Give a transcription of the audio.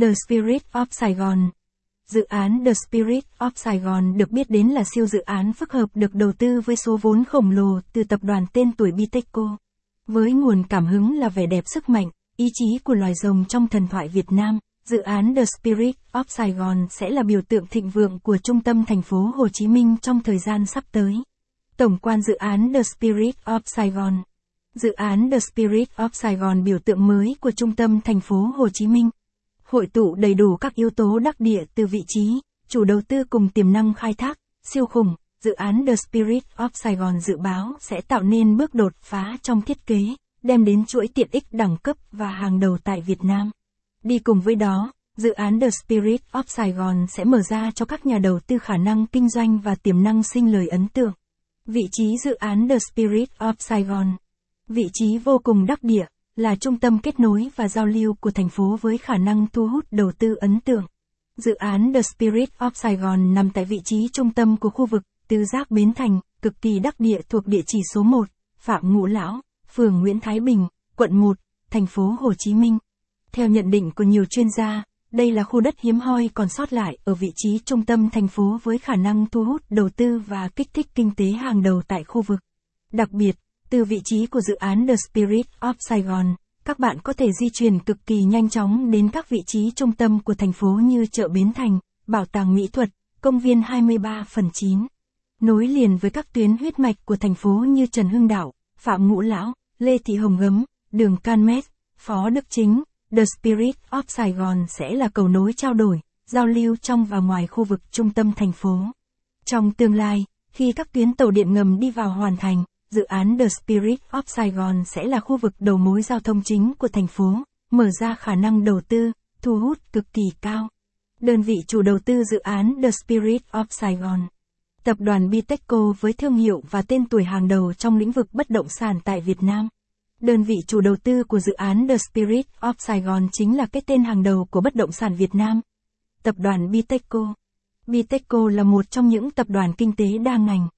The Spirit of Saigon Dự án The Spirit of Saigon được biết đến là siêu dự án phức hợp được đầu tư với số vốn khổng lồ từ tập đoàn tên tuổi Bitexco. Với nguồn cảm hứng là vẻ đẹp sức mạnh, ý chí của loài rồng trong thần thoại Việt Nam, dự án The Spirit of Saigon sẽ là biểu tượng thịnh vượng của trung tâm thành phố Hồ Chí Minh trong thời gian sắp tới. Tổng quan dự án The Spirit of Saigon Dự án The Spirit of Saigon biểu tượng mới của trung tâm thành phố Hồ Chí Minh. Hội tụ đầy đủ các yếu tố đắc địa từ vị trí, chủ đầu tư cùng tiềm năng khai thác, siêu khủng, dự án The Spirit of Saigon dự báo sẽ tạo nên bước đột phá trong thiết kế, đem đến chuỗi tiện ích đẳng cấp và hàng đầu tại Việt Nam. Đi cùng với đó, dự án The Spirit of Saigon sẽ mở ra cho các nhà đầu tư khả năng kinh doanh và tiềm năng sinh lời ấn tượng. Vị trí dự án The Spirit of Saigon Vị trí vô cùng đắc địa, là trung tâm kết nối và giao lưu của thành phố với khả năng thu hút đầu tư ấn tượng. Dự án The Spirit of Saigon nằm tại vị trí trung tâm của khu vực, từ giác Bến Thành, cực kỳ đắc địa thuộc địa chỉ số 1, Phạm Ngũ Lão, phường Nguyễn Thái Bình, quận 1, thành phố Hồ Chí Minh. Theo nhận định của nhiều chuyên gia, đây là khu đất hiếm hoi còn sót lại ở vị trí trung tâm thành phố với khả năng thu hút đầu tư và kích thích kinh tế hàng đầu tại khu vực. Đặc biệt, từ vị trí của dự án The Spirit of Saigon, các bạn có thể di chuyển cực kỳ nhanh chóng đến các vị trí trung tâm của thành phố như chợ Bến Thành, Bảo tàng Mỹ thuật, công viên 23 phần 9. Nối liền với các tuyến huyết mạch của thành phố như Trần Hưng Đạo, Phạm Ngũ Lão, Lê Thị Hồng Gấm, đường Canmet, Phó Đức Chính, The Spirit of Saigon sẽ là cầu nối trao đổi, giao lưu trong và ngoài khu vực trung tâm thành phố. Trong tương lai, khi các tuyến tàu điện ngầm đi vào hoàn thành, dự án The Spirit of Saigon sẽ là khu vực đầu mối giao thông chính của thành phố, mở ra khả năng đầu tư, thu hút cực kỳ cao. Đơn vị chủ đầu tư dự án The Spirit of Saigon. Tập đoàn Bitexco với thương hiệu và tên tuổi hàng đầu trong lĩnh vực bất động sản tại Việt Nam. Đơn vị chủ đầu tư của dự án The Spirit of Saigon chính là cái tên hàng đầu của bất động sản Việt Nam. Tập đoàn Bitexco. Bitexco là một trong những tập đoàn kinh tế đa ngành,